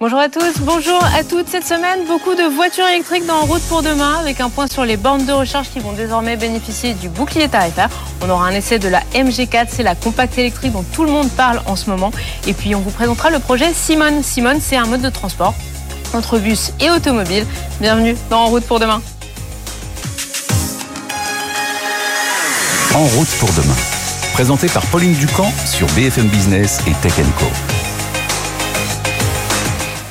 Bonjour à tous, bonjour à toutes. Cette semaine, beaucoup de voitures électriques dans route pour demain avec un point sur les bornes de recharge qui vont désormais bénéficier du bouclier tarifaire. On aura un essai de la MG4, c'est la compacte électrique dont tout le monde parle en ce moment. Et puis on vous présentera le projet Simone. Simone, c'est un mode de transport entre bus et automobile. Bienvenue dans En route pour demain. En route pour demain. Présenté par Pauline Ducamp sur BFM Business et Tech Co.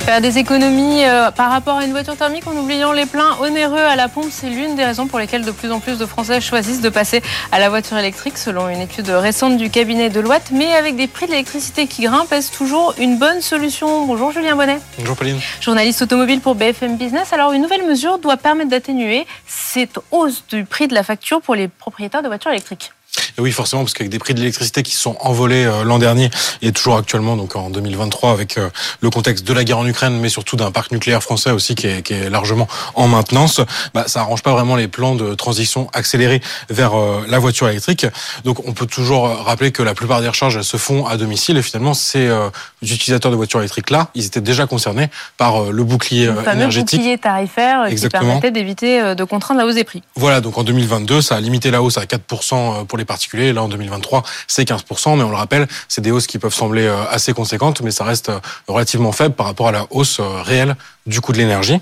Faire des économies euh, par rapport à une voiture thermique en oubliant les pleins onéreux à la pompe, c'est l'une des raisons pour lesquelles de plus en plus de Français choisissent de passer à la voiture électrique, selon une étude récente du cabinet de Deloitte. Mais avec des prix de l'électricité qui grimpent, est-ce toujours une bonne solution? Bonjour Julien Bonnet. Bonjour Pauline. Journaliste automobile pour BFM Business. Alors, une nouvelle mesure doit permettre d'atténuer cette hausse du prix de la facture pour les propriétaires de voitures électriques oui, forcément, parce qu'avec des prix de l'électricité qui sont envolés euh, l'an dernier et toujours actuellement, donc en 2023, avec euh, le contexte de la guerre en Ukraine, mais surtout d'un parc nucléaire français aussi qui est, qui est largement en maintenance, bah, ça arrange pas vraiment les plans de transition accélérée vers euh, la voiture électrique. Donc, on peut toujours rappeler que la plupart des recharges elles se font à domicile et finalement, ces utilisateurs de voitures électriques là, ils étaient déjà concernés par le bouclier le fameux énergétique, bouclier tarifaire Exactement. qui permettait d'éviter de contraindre la hausse des prix. Voilà, donc en 2022, ça a limité la hausse à 4% pour les particuliers. Là, en 2023, c'est 15%, mais on le rappelle, c'est des hausses qui peuvent sembler euh, assez conséquentes, mais ça reste euh, relativement faible par rapport à la hausse euh, réelle du coût de l'énergie.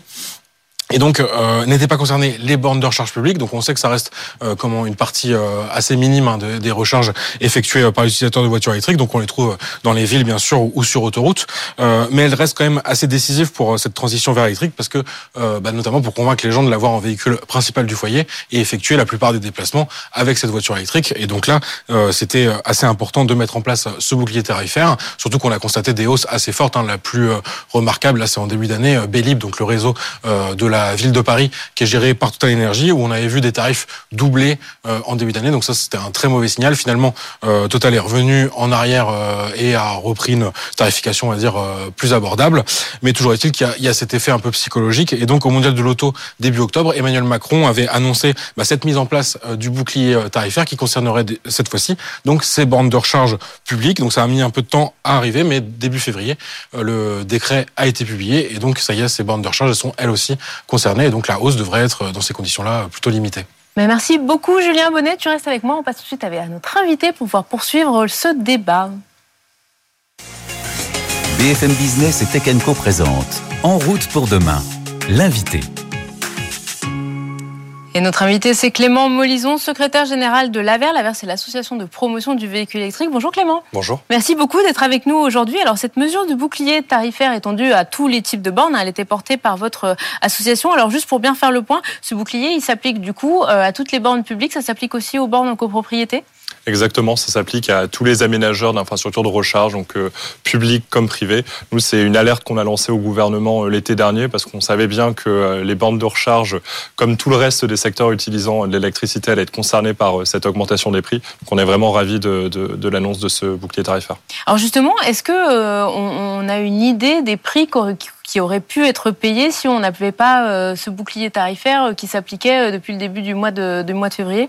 Et donc, euh, n'étaient pas concernés les bornes de recharge publique. Donc, on sait que ça reste euh, comment une partie euh, assez minime hein, des recharges effectuées euh, par les utilisateurs de voitures électriques. Donc, on les trouve dans les villes, bien sûr, ou, sur autoroute. mais elles restent quand même assez décisives pour cette transition vers l'électrique, parce que, bah, notamment pour convaincre les gens de l'avoir en véhicule principal du foyer et effectuer la plupart des déplacements avec cette voiture électrique. Et donc là, c'était assez important de mettre en place ce bouclier tarifaire, surtout qu'on a constaté des hausses assez fortes. Hein. La plus remarquable, là, c'est en début d'année, Bélib, donc le réseau de la la ville de Paris qui est gérée par Total Energy où on avait vu des tarifs doublés euh, en début d'année. Donc ça, c'était un très mauvais signal. Finalement, euh, Total est revenu en arrière euh, et a repris une tarification, on va dire, plus abordable. Mais toujours est-il qu'il y, a cet effet un peu psychologique. Et donc, au Mondial de l'Auto, début octobre, Emmanuel Macron avait annoncé bah, cette mise en place du bouclier tarifaire qui concernerait cette fois-ci donc ces bornes de recharge publiques. Donc ça a mis un peu de temps à arriver, mais début février, le décret a été publié. Et donc, ça y est, ces bornes de recharge sont elles aussi concernés. Et donc la hausse devrait être, dans ces conditions-là, plutôt limitée. Mais merci beaucoup Julien Bonnet, tu restes avec moi. On passe tout de suite à notre invité pour pouvoir poursuivre ce débat. BFM Business et Tech Co présente En route pour demain, l'invité. Et notre invité, c'est Clément Molison, secrétaire général de l'AVER. L'AVER, c'est l'association de promotion du véhicule électrique. Bonjour Clément. Bonjour. Merci beaucoup d'être avec nous aujourd'hui. Alors, cette mesure de bouclier tarifaire étendue à tous les types de bornes, elle était portée par votre association. Alors, juste pour bien faire le point, ce bouclier, il s'applique du coup euh, à toutes les bornes publiques. Ça s'applique aussi aux bornes en copropriété? Exactement, ça s'applique à tous les aménageurs d'infrastructures de recharge, donc euh, publics comme privés. Nous, c'est une alerte qu'on a lancée au gouvernement euh, l'été dernier parce qu'on savait bien que euh, les bornes de recharge, comme tout le reste des secteurs utilisant l'électricité, allaient être concernés par cette augmentation des prix. Donc, on est vraiment ravis de, de, de l'annonce de ce bouclier tarifaire. Alors justement, est-ce que on, a une idée des prix qui auraient pu être payés si on n'avait pas ce bouclier tarifaire qui s'appliquait depuis le début de, du mois de février?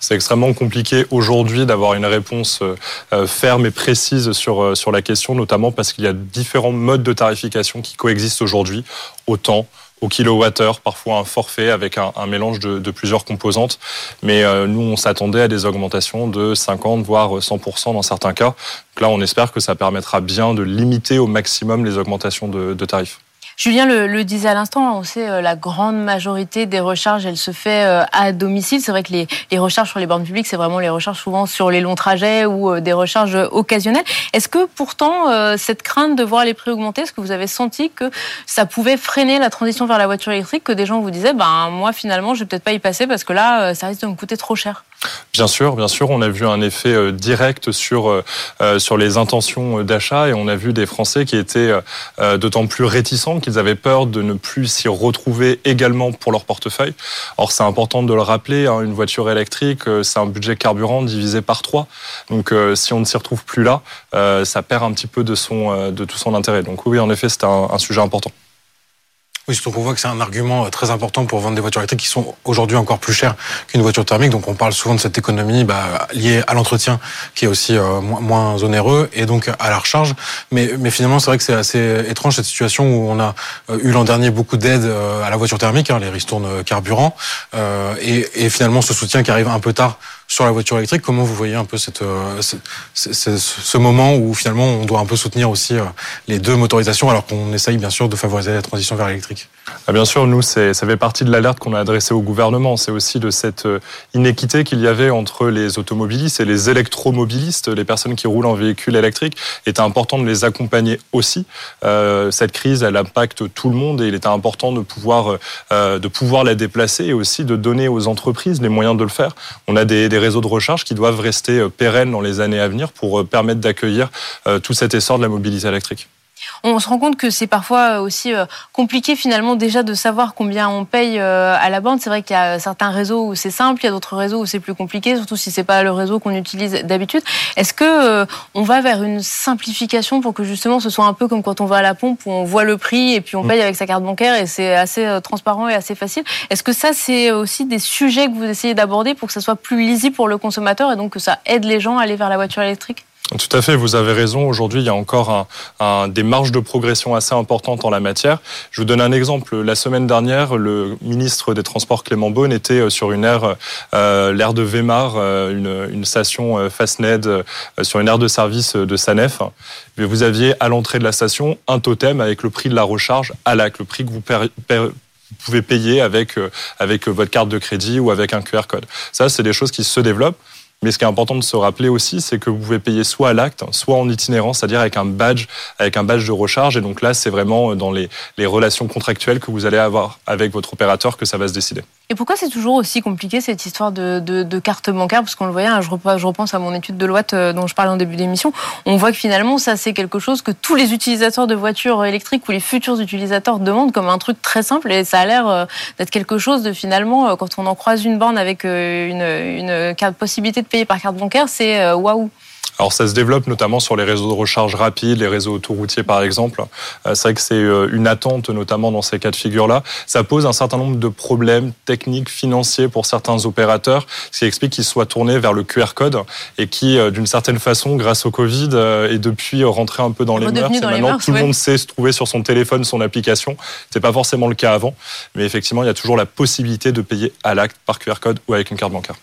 C'est extrêmement compliqué aujourd'hui d'avoir une réponse euh, ferme et précise sur, euh, sur la question, notamment parce qu'il y a différents modes de tarification qui coexistent aujourd'hui, au temps, au kilowattheure, parfois un forfait avec un, mélange de, plusieurs composantes. Mais euh, nous, on s'attendait à des augmentations de 50, voire 100% dans certains cas. Donc là, on espère que ça permettra bien de limiter au maximum les augmentations de tarifs. Julien le, disait à l'instant, on sait euh, la grande majorité des recharges, elle se fait euh, à domicile. C'est vrai que les, les, recharges sur les bornes publiques, c'est vraiment les recharges souvent sur les longs trajets ou euh, des recharges occasionnelles. Est-ce que pourtant cette crainte de voir les prix augmenter, est-ce que vous avez senti que ça pouvait freiner la transition vers la voiture électrique, que des gens vous disaient, ben moi finalement je vais peut-être pas y passer parce que là ça risque de me coûter trop cher? Bien sûr, bien sûr, on a vu un effet euh, direct sur euh, euh, sur les intentions d'achat et on a vu des Français qui étaient d'autant plus réticents qu'ils avaient peur de ne plus s'y retrouver également pour leur portefeuille. Or, c'est important de le rappeler, hein, une voiture électrique, c'est un budget carburant divisé par trois. Donc, si on ne s'y retrouve plus là, ça perd un petit peu de son de tout son intérêt. Donc oui, en effet, c'est un sujet important. Oui, surtout qu'on voit que c'est un argument euh, très important pour vendre des voitures électriques qui sont aujourd'hui encore plus chères qu'une voiture thermique. Donc on parle souvent de cette économie bah, liée à l'entretien qui est aussi euh, moins onéreux et donc à la recharge. Mais, mais finalement, c'est vrai que c'est assez étrange cette situation où on a euh, eu l'an dernier beaucoup d'aides à la voiture thermique, hein, les ristournes carburant, et, et finalement ce soutien qui arrive un peu tard sur la voiture électrique. Comment vous voyez un peu cette, euh, ce, moment où finalement on doit un peu soutenir aussi euh, les deux motorisations alors qu'on essaye bien sûr de favoriser la transition vers l'électrique? Bien sûr, nous, ça fait partie de l'alerte qu'on a adressée au gouvernement. C'est aussi de cette euh, inéquité qu'il y avait entre les automobilistes et les électromobilistes, les personnes qui roulent en véhicule électrique. Il était important de les accompagner aussi. cette crise, elle impacte tout le monde et il était important de pouvoir, de pouvoir la déplacer et aussi de donner aux entreprises les moyens de le faire. On a des des réseaux de recharge qui doivent rester euh, pérennes dans les années à venir pour euh, permettre d'accueillir euh, tout cet essor de la mobilité électrique. On se rend compte que c'est parfois aussi compliqué finalement déjà de savoir combien on paye à la bande. C'est vrai qu'il y a certains réseaux où c'est simple, il y a d'autres réseaux où c'est plus compliqué, surtout si c'est pas le réseau qu'on utilise d'habitude. Est-ce que on va vers une simplification pour que justement ce soit un peu comme quand on va à la pompe où on voit le prix et puis on mm. paye avec sa carte bancaire et c'est assez transparent et assez facile? Est-ce que ça c'est aussi des sujets que vous essayez d'aborder pour que ça soit plus lisible pour le consommateur et donc que ça aide les gens à aller vers la voiture électrique? Tout à fait, vous avez raison. Aujourd'hui, il y a encore un, des marges de progression assez importantes en la matière. Je vous donne un exemple. La semaine dernière, le ministre des Transports Clément Beaune était euh, sur une aire, euh, l'aire de Weimar, euh, une, une, station Fastned, sur une aire de service de Sanef. vous aviez à l'entrée de la station un totem avec le prix de la recharge à l'acte, le prix que vous pouvez payer avec, avec votre carte de crédit ou avec un QR code. Ça, c'est des choses qui se développent. Mais ce qui est important de se rappeler aussi, c'est que vous pouvez payer soit à l'acte, soit en itinérance, c'est-à-dire avec un badge, avec un badge de recharge. Et donc là, c'est vraiment dans les, relations contractuelles que vous allez avoir avec votre opérateur que ça va se décider. Et pourquoi c'est toujours aussi compliqué cette histoire de, carte bancaire? Parce qu'on le voyait, hein, je, repense à mon étude de loi euh, dont je parlais en début d'émission. On voit que finalement, ça c'est quelque chose que tous les utilisateurs de voitures électriques ou les futurs utilisateurs demandent comme un truc très simple. Et ça a l'air euh, d'être quelque chose de finalement, euh, quand on en croise une borne avec une, une possibilité de payer par carte bancaire, c'est waouh. Alors ça se développe notamment sur les réseaux de recharge rapide, les réseaux autoroutiers par exemple. Euh, c'est vrai que c'est euh, une attente notamment dans ces cas de figure-là. Ça pose un certain nombre de problèmes techniques, financiers pour certains opérateurs, ce qui explique qu'ils soient tournés vers le QR code et qui, euh, d'une certaine façon, grâce au Covid, est depuis rentré un peu dans les mœurs. maintenant, tout le monde sait se trouver sur son téléphone son application. C'est pas forcément le cas avant, mais effectivement, il y a toujours la possibilité de payer à l'acte par QR code ou avec une carte bancaire.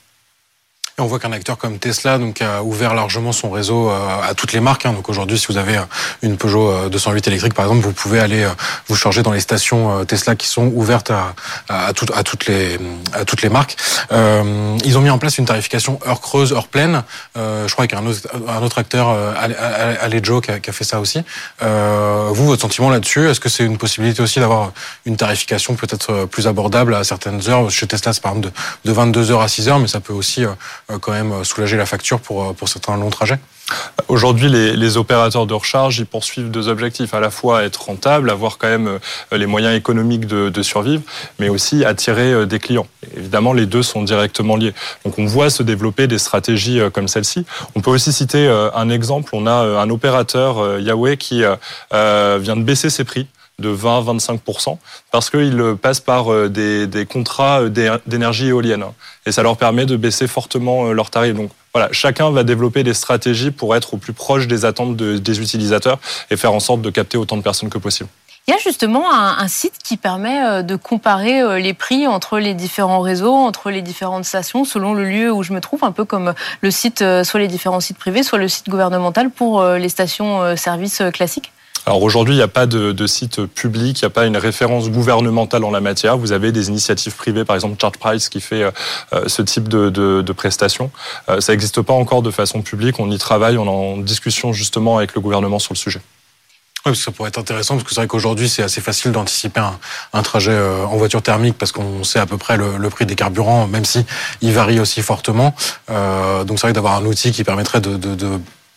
Et on voit qu'un acteur comme Tesla donc, a ouvert largement son réseau euh, à toutes les marques. Hein. Donc aujourd'hui, si vous avez euh, une Peugeot 208 euh, électrique, par exemple, vous pouvez aller vous charger dans les stations Tesla qui sont ouvertes à, à, à, toutes, les, à toutes les marques. Euh, ils ont mis en place une tarification heure creuse, heure pleine. Euh, je crois qu'il y a un autre, un autre acteur, Alejo, qui qui a fait ça aussi. Euh, vous, votre sentiment là-dessus, est-ce que c'est une possibilité aussi d'avoir une tarification peut-être plus abordable à certaines heures? Chez Tesla, c'est par exemple de, de 22 heures à 6 heures, mais ça peut aussi quand même euh, soulager la facture pour, euh, pour certains longs trajets Aujourd'hui, les, les, opérateurs de recharge, ils poursuivent deux objectifs. À la fois être rentable, avoir quand même les moyens économiques de, de survivre, mais aussi attirer des clients. Évidemment, les deux sont directement liés. Donc on voit se développer des stratégies comme celle-ci. On peut aussi citer un exemple. On a un opérateur, Yahweh, qui vient de baisser ses prix de 20-25% parce qu'ils passent par euh, des, contrats euh, d'énergie éolienne et ça leur permet de baisser fortement euh, leurs tarifs. Donc voilà, chacun va développer des stratégies pour être au plus proche des attentes des utilisateurs et faire en sorte de capter autant de personnes que possible. Il y a justement un, un, site qui permet de comparer les prix entre les différents réseaux, entre les différentes stations, selon le lieu où je me trouve, un peu comme le site, soit les différents sites privés, soit le site gouvernemental pour les stations-service classiques. Alors aujourd'hui, il n'y a pas de, site public, il n'y a pas une référence gouvernementale en la matière. Vous avez des initiatives privées, par exemple Charge Price qui fait euh, euh, ce type de, prestations. Euh, ça n'existe pas encore de façon publique. On y travaille, on est en discussion justement avec le gouvernement sur le sujet. Oui, parce que ça pourrait être intéressant, parce que c'est vrai qu'aujourd'hui, c'est assez facile d'anticiper un, trajet en voiture thermique, parce qu'on sait à peu près le, prix des carburants, même si il varie aussi fortement. Euh, donc c'est vrai d'avoir un outil qui permettrait de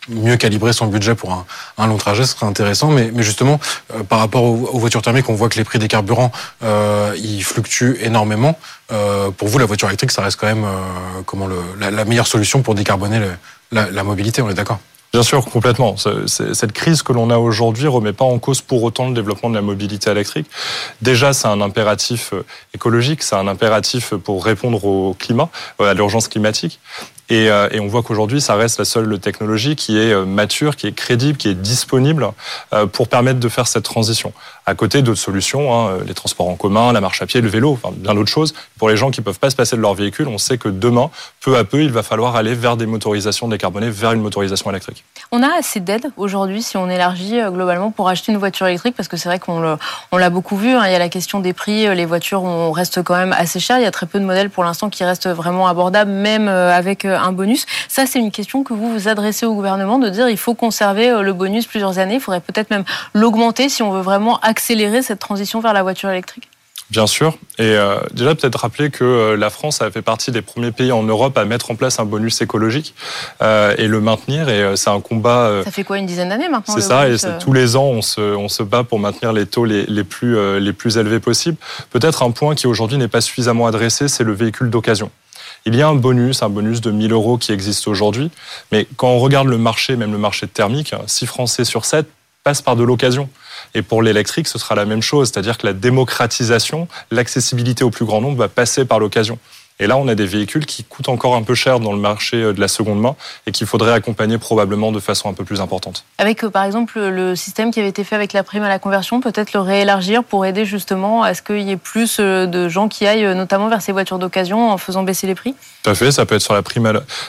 mieux calibrer son budget pour un, un long trajet, serait intéressant. Mais, mais justement, euh, par rapport aux, voitures thermiques, on voit que les prix des carburants, euh, ils fluctuent énormément. Euh, pour vous, la voiture électrique, ça reste quand même euh, comment le, la, la, meilleure solution pour décarboner le, la, la mobilité, on est d'accord? Bien sûr, complètement. Cette crise que l'on a aujourd'hui remet pas en cause pour autant le développement de la mobilité électrique. Déjà, c'est un impératif euh, écologique, c'est un impératif pour répondre au climat, à l'urgence climatique. Et, euh, et on voit qu'aujourd'hui, ça reste la seule technologie qui est euh, mature, qui est crédible, qui est disponible euh, pour permettre de faire cette transition. À côté d'autres solutions, hein, les transports en commun, la marche à pied, le vélo, enfin bien d'autres choses. Pour les gens qui peuvent pas se passer de leur véhicule, on sait que demain, peu à peu, il va falloir aller vers des motorisations décarbonées, vers une motorisation électrique. On a assez d'aides aujourd'hui si on élargit globalement pour acheter une voiture électrique parce que c'est vrai qu'on on l'a beaucoup vu. Hein, il y a la question des prix. Les voitures on reste quand même assez chères. Il y a très peu de modèles pour l'instant qui restent vraiment abordables, même avec un bonus. Ça, c'est une question que vous vous adressez au gouvernement de dire il faut conserver euh, le bonus plusieurs années. Il faudrait peut-être même l'augmenter si on veut vraiment accélérer cette transition vers la voiture électrique. Bien sûr. Et euh, déjà, peut-être rappeler que euh, la France a fait partie des premiers pays en Europe à mettre en place un bonus écologique et le maintenir. Et c'est un combat. ça fait quoi, une dizaine d'années maintenant C'est ça. et tous les ans, on se, on se bat pour maintenir les taux les, les, plus, les plus élevés possibles. Peut-être un point qui aujourd'hui n'est pas suffisamment adressé, c'est le véhicule d'occasion. Il y a un bonus, un bonus de 1000 euros qui existe aujourd'hui. Mais quand on regarde le marché, même le marché thermique, 6 Français sur 7 passent par de l'occasion. Et pour l'électrique, ce sera la même chose, c'est-à-dire que la démocratisation, l'accessibilité au plus grand nombre va passer par l'occasion. Et là, on a des véhicules qui coûtent encore un peu cher dans le marché euh, de la seconde main et qu'il faudrait accompagner probablement de façon un peu plus importante. Avec, euh, par exemple, le système qui avait été fait avec la prime à la conversion, peut-être le réélargir pour aider justement à ce qu'il y ait plus euh, de gens qui aillent notamment vers ces voitures d'occasion en faisant baisser les prix? Tout à fait, ça peut être sur la prime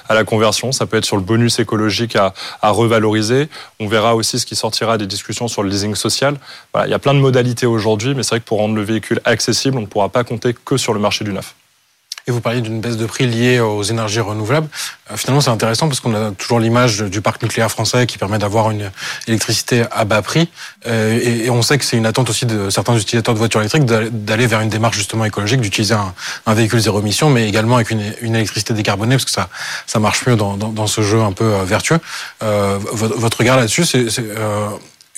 à la, conversion, ça peut être sur le bonus écologique à, à, revaloriser. On verra aussi ce qui sortira des discussions sur le leasing social. Voilà, il y a plein de modalités aujourd'hui, mais c'est vrai que pour rendre le véhicule accessible, on ne pourra pas compter que sur le marché du neuf. Et vous parliez d'une baisse de prix liée aux énergies renouvelables. Euh, finalement, c'est intéressant parce qu'on a toujours l'image du parc nucléaire français qui permet d'avoir une électricité à bas prix. Euh, et on sait que c'est une attente aussi de certains utilisateurs de voitures électriques d'aller vers une démarche justement écologique, d'utiliser un, véhicule zéro émission, mais également avec une, électricité décarbonée parce que ça, ça marche mieux dans, dans, ce jeu un peu euh, vertueux. votre regard là-dessus, c'est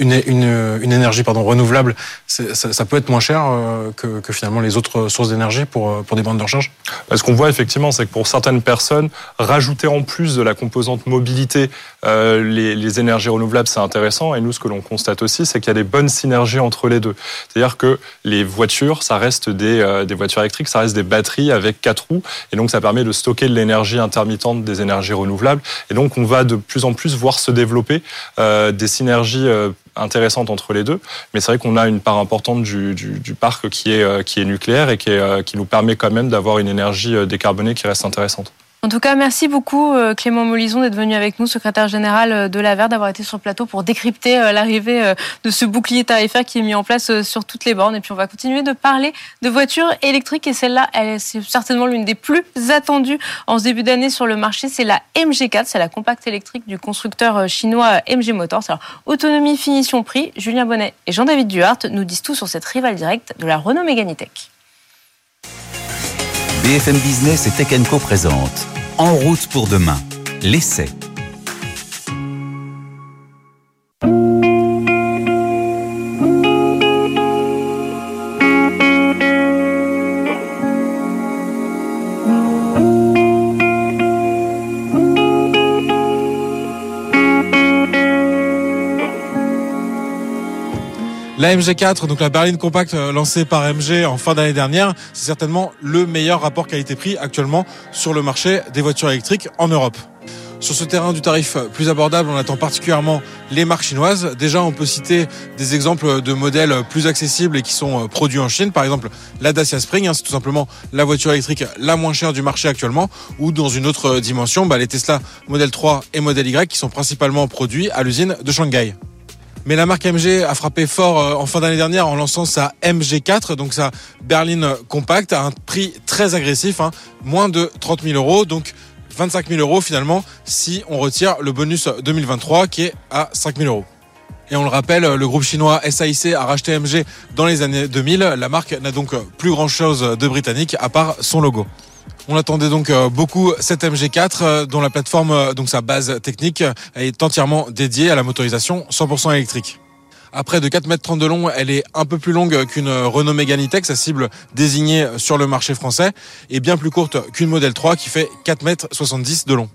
une, énergie pardon, renouvelable, ça, peut être moins cher euh, que, finalement les autres sources d'énergie pour, euh, pour des bandes de recharge? Ce qu'on voit effectivement, c'est que pour certaines personnes, rajouter en plus de la composante mobilité euh, les, énergies renouvelables, c'est intéressant. Et nous, ce que l'on constate aussi, c'est qu'il y a des bonnes synergies entre les deux. C'est-à-dire que les voitures, ça reste des, euh, des voitures électriques, ça reste des batteries avec quatre roues. Et donc, ça permet de stocker de l'énergie intermittente des énergies renouvelables. Et donc, on va de plus en plus voir se développer des synergies intéressante entre les deux. Mais c'est vrai qu'on a une part importante du, parc qui est, euh, qui est nucléaire et qui, euh, qui nous permet quand même d'avoir une énergie euh, décarbonée qui reste intéressante. En tout cas, merci beaucoup euh, Clément Molison d'être venu avec nous, secrétaire général euh, de la Vert, d'avoir été sur le plateau pour décrypter euh, l'arrivée de ce bouclier tarifaire qui est mis en place sur toutes les bornes. Et puis on va continuer de parler de voitures électriques et celle-là, elle c'est certainement l'une des plus attendues en ce début d'année sur le marché. C'est la MG4, c'est la compacte électrique du constructeur chinois MG Motors. Alors autonomie, finition, prix. Julien Bonnet et Jean-David Duhart nous disent tout sur cette rivale directe de la Renault Mégane BFM Business et Tech Co présente En route pour demain, l'essai. La MG4, donc la berline compacte euh, lancée par MG en fin d'année dernière, c'est certainement le meilleur rapport qualité-prix actuellement sur le marché des voitures électriques en Europe. Sur ce terrain du tarif plus abordable, on attend particulièrement les marques chinoises. Déjà, on peut citer des exemples de modèles plus accessibles et qui sont euh, produits en Chine. Par exemple, la Dacia Spring, hein, c'est tout simplement la voiture électrique la moins chère du marché actuellement. Ou dans une autre dimension, bah, les Tesla Model 3 et Model Y qui sont principalement produits à l'usine de Shanghai. Mais la marque MG a frappé fort euh, en fin d'année dernière en lançant sa MG4, donc sa berline compacte, à un prix très agressif, hein, moins de 30 000 euros, donc 25 000 euros finalement si on retire le bonus 2023 qui est à 5 000 euros. Et on le rappelle, le groupe chinois SAIC a racheté MG dans les années 2000. La marque n'a donc plus grand chose de britannique à part son logo. On attendait donc euh, beaucoup cette MG4 euh, dont la plateforme, euh, donc sa base technique, est entièrement dédiée à la motorisation 100% électrique. À près de 4,30 m de long, elle est un peu plus longue qu'une Renault E-Tech, sa cible désignée sur le marché français, et bien plus courte qu'une Model 3 qui fait 4,70 m de long.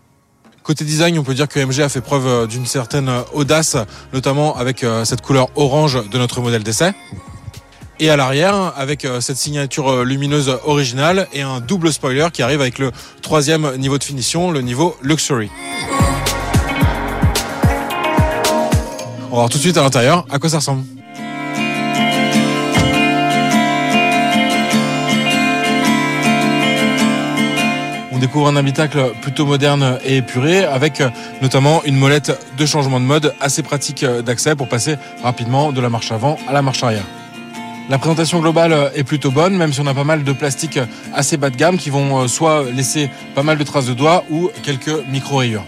Côté design, on peut dire que MG a fait preuve d'une certaine audace, notamment avec cette couleur orange de notre modèle d'essai et à l'arrière avec euh, cette signature euh, lumineuse originale et un double spoiler qui arrive avec le troisième niveau de finition, le niveau Luxury. On va voir tout de suite à l'intérieur à quoi ça ressemble. On découvre un habitacle plutôt moderne et épuré avec euh, notamment une molette de changement de mode assez pratique d'accès pour passer rapidement de la marche avant à la marche arrière. La présentation globale est plutôt bonne, même si on a pas mal de plastiques assez bas de gamme qui vont euh, soit laisser pas mal de traces de doigts ou quelques micro-rayures.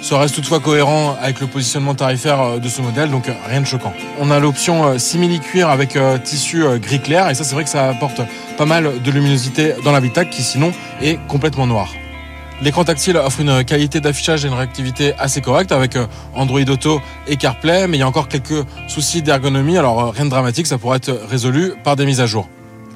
Ça reste toutefois cohérent avec le positionnement tarifaire euh, de ce modèle, donc euh, rien de choquant. On a l'option simili-cuir avec tissu gris clair, et ça c'est vrai que ça apporte pas mal de luminosité dans l'habitacle qui sinon est complètement noir. L'écran tactile offre une qualité d'affichage et une réactivité assez correcte avec euh, Android Auto et CarPlay, mais il y a encore quelques soucis d'ergonomie, alors euh, rien de dramatique, ça pourrait être résolu par des mises à jour.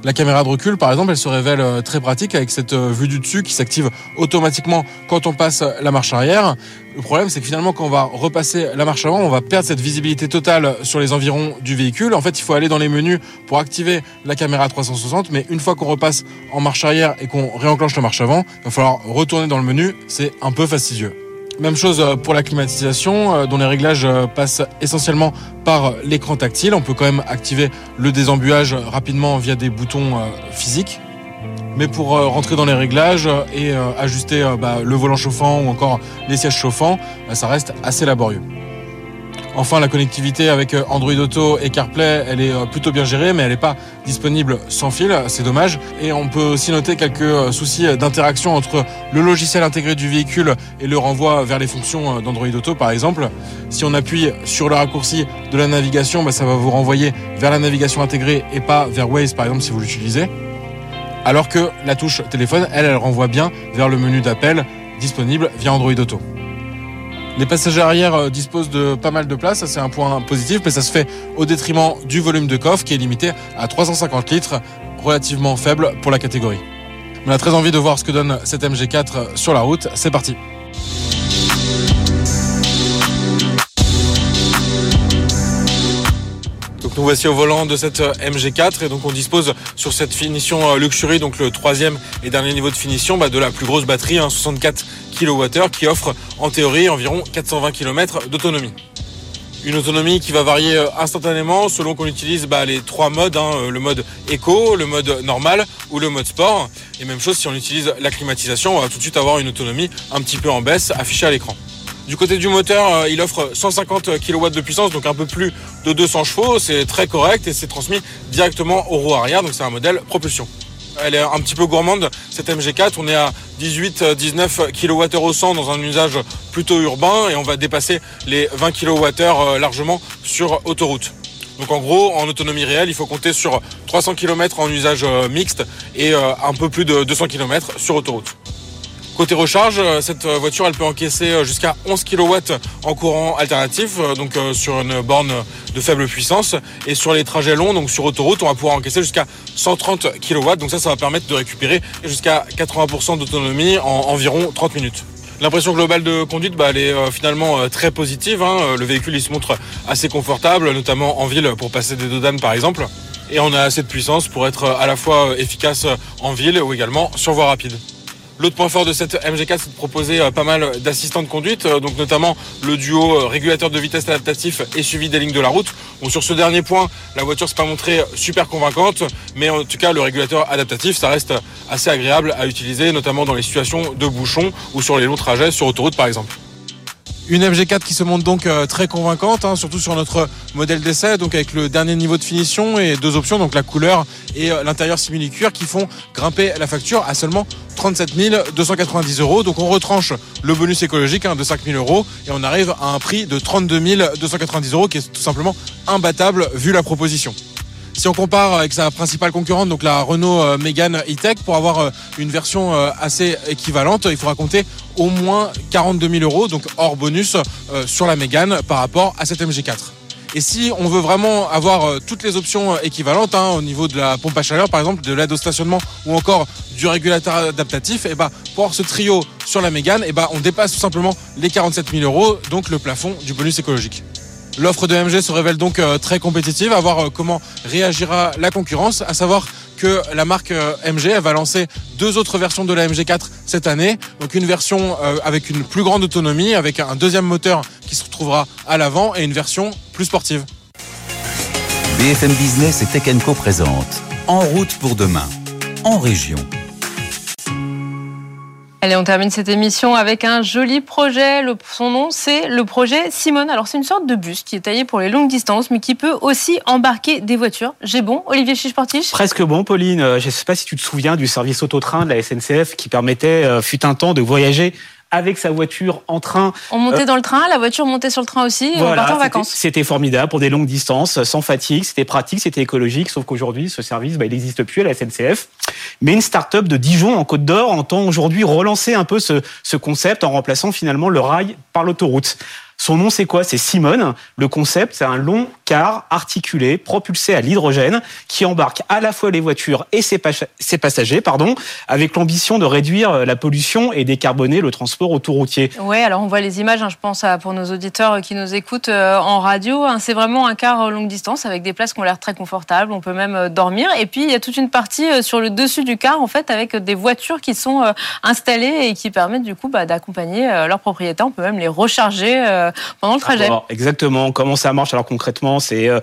La caméra de recul, par exemple, elle se révèle euh, très pratique avec cette euh, vue du dessus qui s'active automatiquement quand on passe la marche arrière. Le problème, c'est que finalement, quand on va repasser la marche avant, on va perdre cette visibilité totale sur les environs du véhicule. En fait, il faut aller dans les menus pour activer la caméra 360, mais une fois qu'on repasse en marche arrière et qu'on réenclenche la marche avant, il va falloir retourner dans le menu. C'est un peu fastidieux. Même chose euh, pour la climatisation, euh, dont les réglages euh, passent essentiellement par l'écran tactile. On peut quand même activer le désembuage rapidement via des boutons physiques. Mais pour rentrer dans les réglages et ajuster bah, le volant chauffant ou encore les sièges chauffants, ça reste assez laborieux. Enfin, la connectivité avec euh, Android Auto et CarPlay, elle est euh, plutôt bien gérée, mais elle n'est pas disponible sans fil, c'est dommage. Et on peut aussi noter quelques euh, soucis d'interaction entre le logiciel intégré du véhicule et le renvoi vers les fonctions d'Android Auto, par exemple. Si on appuie sur le raccourci de la navigation, bah, ça va vous renvoyer vers la navigation intégrée et pas vers Waze, par exemple, si vous l'utilisez. Alors que la touche téléphone, elle, elle renvoie bien vers le menu d'appel disponible via Android Auto. Les passagers arrière euh, disposent de pas mal de place, ça c'est un point positif, mais ça se fait au détriment du volume de coffre qui est limité à 350 litres, relativement faible pour la catégorie. On a très envie de voir ce que donne cette MG4 sur la route, c'est parti nous voici au volant de cette euh, MG4 et donc on dispose sur cette finition euh, Luxury, donc le troisième et dernier niveau de finition, bah, de la plus grosse batterie, 64 qui offre en théorie environ 420 km d'autonomie. Une autonomie qui va varier euh, instantanément selon qu'on utilise bah, les trois modes, hein, le mode éco, le mode normal ou le mode sport. Et même chose si on utilise la climatisation, on va tout de suite avoir une autonomie un petit peu en baisse affichée à l'écran. Du côté du moteur, euh, il offre 150 kW de puissance, donc un peu plus de 200 chevaux. C'est très correct et c'est transmis directement au roues arrière, donc c'est un modèle propulsion. Elle est un petit peu gourmande, cette MG4. On est à 18-19 kWh au 100 dans un usage plutôt urbain et on va dépasser les 20 kWh euh, largement sur autoroute. Donc en gros, en autonomie réelle, il faut compter sur 300 km en usage euh, mixte et un peu plus de 200 km sur autoroute. Côté recharge, euh, cette euh, voiture elle peut encaisser euh, jusqu'à 11 kW en courant alternatif, donc sur une borne de faible puissance. Et sur les trajets longs, donc sur autoroute, on va pouvoir encaisser jusqu'à 130 kW. Donc ça, ça va permettre de récupérer jusqu'à 80% d'autonomie en environ 30 minutes. L'impression globale de conduite, bah, elle est finalement très positive. Hein. Le véhicule, il se montre assez confortable, notamment en ville pour passer des dodanes par exemple. Et on a assez de puissance pour être à la fois efficace en ville ou également sur voie rapide. L'autre point fort de cette MG4, c'est de proposer euh, pas mal d'assistants de conduite, euh, donc notamment le duo euh, régulateur de vitesse adaptatif et suivi des lignes de la route. Bon, sur ce dernier point, la voiture s'est pas montrée super convaincante, mais en tout cas, le régulateur adaptatif, ça reste assez agréable à utiliser, notamment dans les situations de bouchons ou sur les longs trajets sur autoroute par exemple. Une MG4 qui se montre donc euh, très convaincante, hein, surtout sur notre modèle d'essai, donc avec le dernier niveau de finition et deux options, donc la couleur et euh, l'intérieur simili-cuir qui font grimper la facture à seulement 37 290 euros. Donc on retranche le bonus écologique hein, de 5 000 euros et on arrive à un prix de 32 290 euros qui est tout simplement imbattable vu la proposition. Si on compare avec sa principale concurrente, donc la Renault euh, Mégane E-Tech, pour avoir euh, une version euh, assez équivalente, il faudra compter au moins 42 000 euros, donc hors bonus, sur la Mégane par rapport à cette MG4. Et si on veut vraiment avoir toutes les options équivalentes hein, au niveau de la pompe à chaleur, par exemple, de l'aide au stationnement ou encore du régulateur adaptatif, et eh ben, pour avoir ce trio sur la Mégane, eh ben, on dépasse tout simplement les 47 000 euros, donc le plafond du bonus écologique. L'offre de MG se révèle donc très compétitive, à voir comment réagira la concurrence, à savoir que la marque euh, MG va lancer deux autres versions de la MG4 cette année. Donc une version euh, avec une plus grande autonomie, avec un deuxième moteur qui se retrouvera à l'avant et une version plus sportive. BFM Business et Tech Co présente En route pour demain, en région. Allez, on termine cette émission avec un joli projet. son nom, c'est le projet Simone. Alors, c'est une sorte de bus qui est taillé pour les longues distances, mais qui peut aussi embarquer des voitures. J'ai bon, Olivier Chichportiche Presque bon, Pauline. Euh, je ne sais pas si tu te souviens du service autotrain de la SNCF qui permettait, euh, fut un temps, de voyager avec sa voiture en train. On montait euh, dans le train, la voiture montait sur le train aussi, et on partait en vacances. C'était formidable pour des longues distances, sans fatigue, c'était pratique, c'était écologique, sauf qu'aujourd'hui, ce service, bah, il n'existe plus à la SNCF. Mais une start-up de Dijon, en Côte d'Or, entend aujourd'hui relancer un peu ce, ce concept en remplaçant finalement le rail par l'autoroute. Son nom, c'est quoi? C'est Simone. Le concept, c'est un long car articulé propulsé à l'hydrogène qui embarque à la fois les voitures et ses, passagers, pardon, avec l'ambition de réduire euh, la pollution et décarboner le transport autoroutier. Oui, alors on voit les images, hein, je pense pour nos auditeurs qui nous écoutent euh, en radio. Hein, c'est vraiment un car longue distance avec des places qui ont l'air très confortables. On peut même euh, dormir. Et puis, il y a toute une partie sur le dessus du car, en fait, avec des voitures qui sont installées et qui permettent du coup bah, d'accompagner leurs propriétaires. On peut même les recharger euh, pendant le trajet. exactement. Comment ça marche Alors concrètement, c'est euh,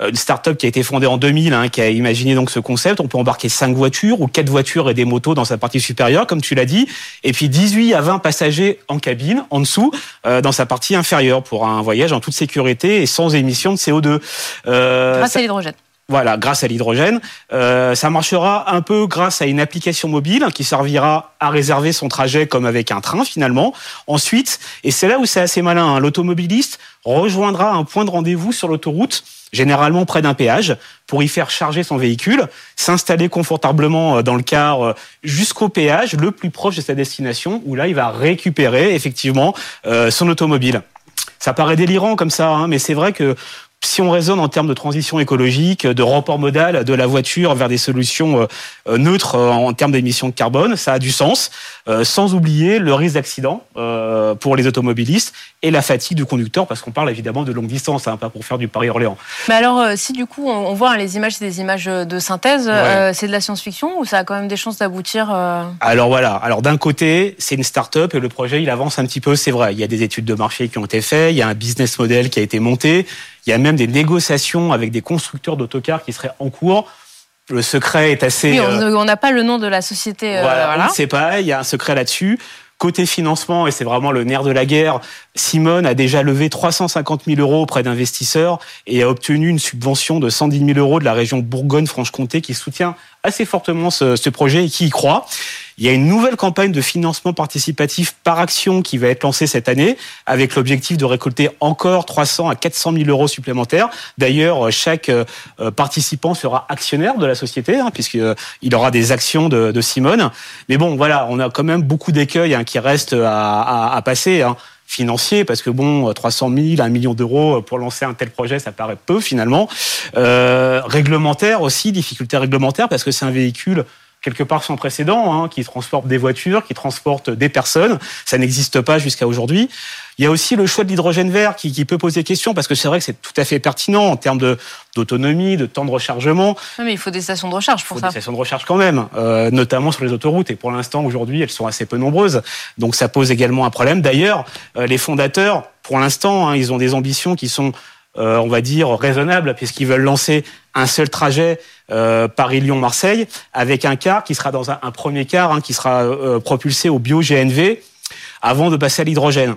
une start-up qui a été fondée en 2000, hein, qui a imaginé donc ce concept. On peut embarquer cinq voitures ou quatre voitures et des motos dans sa partie supérieure, comme tu l'as dit, et puis 18 à 20 passagers en cabine, en dessous, euh, dans sa partie inférieure, pour un voyage en toute sécurité et sans émission de CO2. Grâce à l'hydrogène. Voilà, grâce à l'hydrogène. Euh, ça marchera un peu grâce à une application mobile qui servira à réserver son trajet comme avec un train finalement. Ensuite, et c'est là où c'est assez malin, hein, l'automobiliste rejoindra un point de rendez-vous sur l'autoroute, généralement près d'un péage, pour y faire charger son véhicule, s'installer confortablement euh, dans le car euh, jusqu'au péage, le plus proche de sa destination, où là il va récupérer effectivement son automobile. Ça paraît délirant comme ça, hein, mais c'est vrai que si on raisonne en termes de transition écologique, de report modal de la voiture vers des solutions euh, euh, neutres euh, en termes d'émissions de carbone, ça a du sens, sans oublier le risque d'accident pour les automobilistes et la fatigue du conducteur, parce qu'on parle évidemment de longue distance, hein, pas pour faire du Paris-Orléans. Mais alors, si du coup on voit hein, les images, c'est des images de synthèse, c'est de la science-fiction ou ça a quand même des chances d'aboutir Alors voilà, alors d'un côté, c'est une start-up et le projet il avance un petit peu, c'est vrai. Il y a des études de marché qui ont été faites, il y a un business model qui a été monté. Il y a même des négociations avec des constructeurs d'autocars qui seraient en cours. Le secret est assez. Oui, on n'a pas le nom de la société. Euh, voilà, on ne sait pas. Il y a un secret là-dessus. Côté financement, et c'est vraiment le nerf de la guerre, Simone a déjà levé 350 000 euros auprès d'investisseurs et a obtenu une subvention de 110 000 euros de la région Bourgogne-Franche-Comté qui soutient assez fortement ce, ce projet et qui y croit. Il y a une nouvelle campagne de financement participatif par action qui va être lancée cette année avec l'objectif de récolter encore 300 à 400 000 euros supplémentaires. D'ailleurs, chaque euh, participant sera actionnaire de la société hein, puisqu'il aura des actions de, Simone. Mais bon, voilà, on a quand même beaucoup d'écueils hein, qui restent à passer. Hein financier parce que bon 300 000 1 million d'euros pour lancer un tel projet ça paraît peu finalement. Euh, réglementaire aussi difficulté réglementaire parce que c'est un véhicule quelque part sans précédent, hein, qui transporte des voitures, qui transporte des personnes. Ça n'existe pas jusqu'à aujourd'hui. Il y a aussi le choix de l'hydrogène vert qui, qui, peut poser question parce que c'est vrai que c'est tout à fait pertinent en termes de d'autonomie, de temps de rechargement. mais il faut des stations de recharge pour il faut Des stations de recharge quand même, euh, notamment sur les autoroutes. Et pour l'instant, aujourd'hui, elles sont assez peu nombreuses. Donc ça pose également un problème. D'ailleurs, euh, les fondateurs, pour l'instant, hein, ils ont des ambitions qui sont euh, on va dire, raisonnable, puisqu'ils veulent lancer un seul trajet euh, Paris-Lyon-Marseille, avec un car qui sera dans un, premier car hein, qui sera euh, propulsé au bio-GNV avant de passer à l'hydrogène.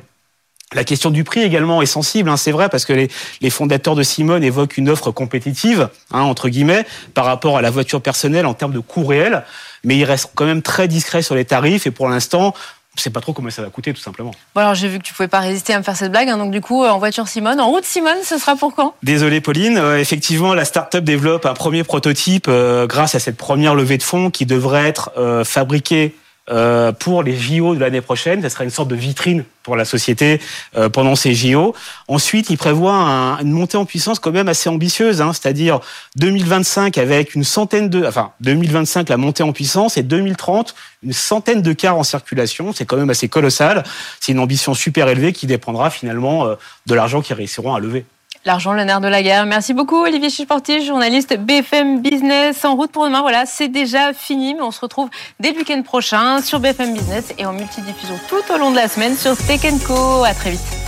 La question du prix également est sensible, hein, c'est vrai, parce que les, fondateurs de Simone évoquent une offre compétitive, hein, entre guillemets, par rapport à la voiture personnelle en termes de coût réel, mais ils restent quand même très discrets sur les tarifs, et pour l'instant, ne sais pas trop comment ça va coûter, tout simplement. Bon, alors j'ai vu que tu pouvais pas résister à me faire cette blague, hein, donc du coup, euh, en voiture Simone, en route Simone, ce sera pour quand? Désolé Pauline, euh, effectivement, la start-up développe un premier prototype euh, grâce à cette première levée de fonds qui devrait être fabriqué euh, pour les JO de l'année prochaine. Ça sera une sorte de vitrine pour la société euh, pendant ces JO. Ensuite, il prévoit un, une montée en puissance quand même assez ambitieuse, hein, c'est-à-dire 2025 avec une centaine de, enfin 2025 la montée en puissance et 2030 une centaine de cars en circulation. C'est quand même assez colossal. C'est une ambition super élevée qui dépendra finalement euh, de l'argent qu'ils réussiront à lever. L'argent, le nerf de la guerre. Merci beaucoup, Olivier Chichporti, journaliste BFM Business. En route pour demain, voilà, c'est déjà fini, mais on se retrouve dès le week-end prochain sur BFM Business et en multidiffusion tout au long de la semaine sur Tech Co. À très vite.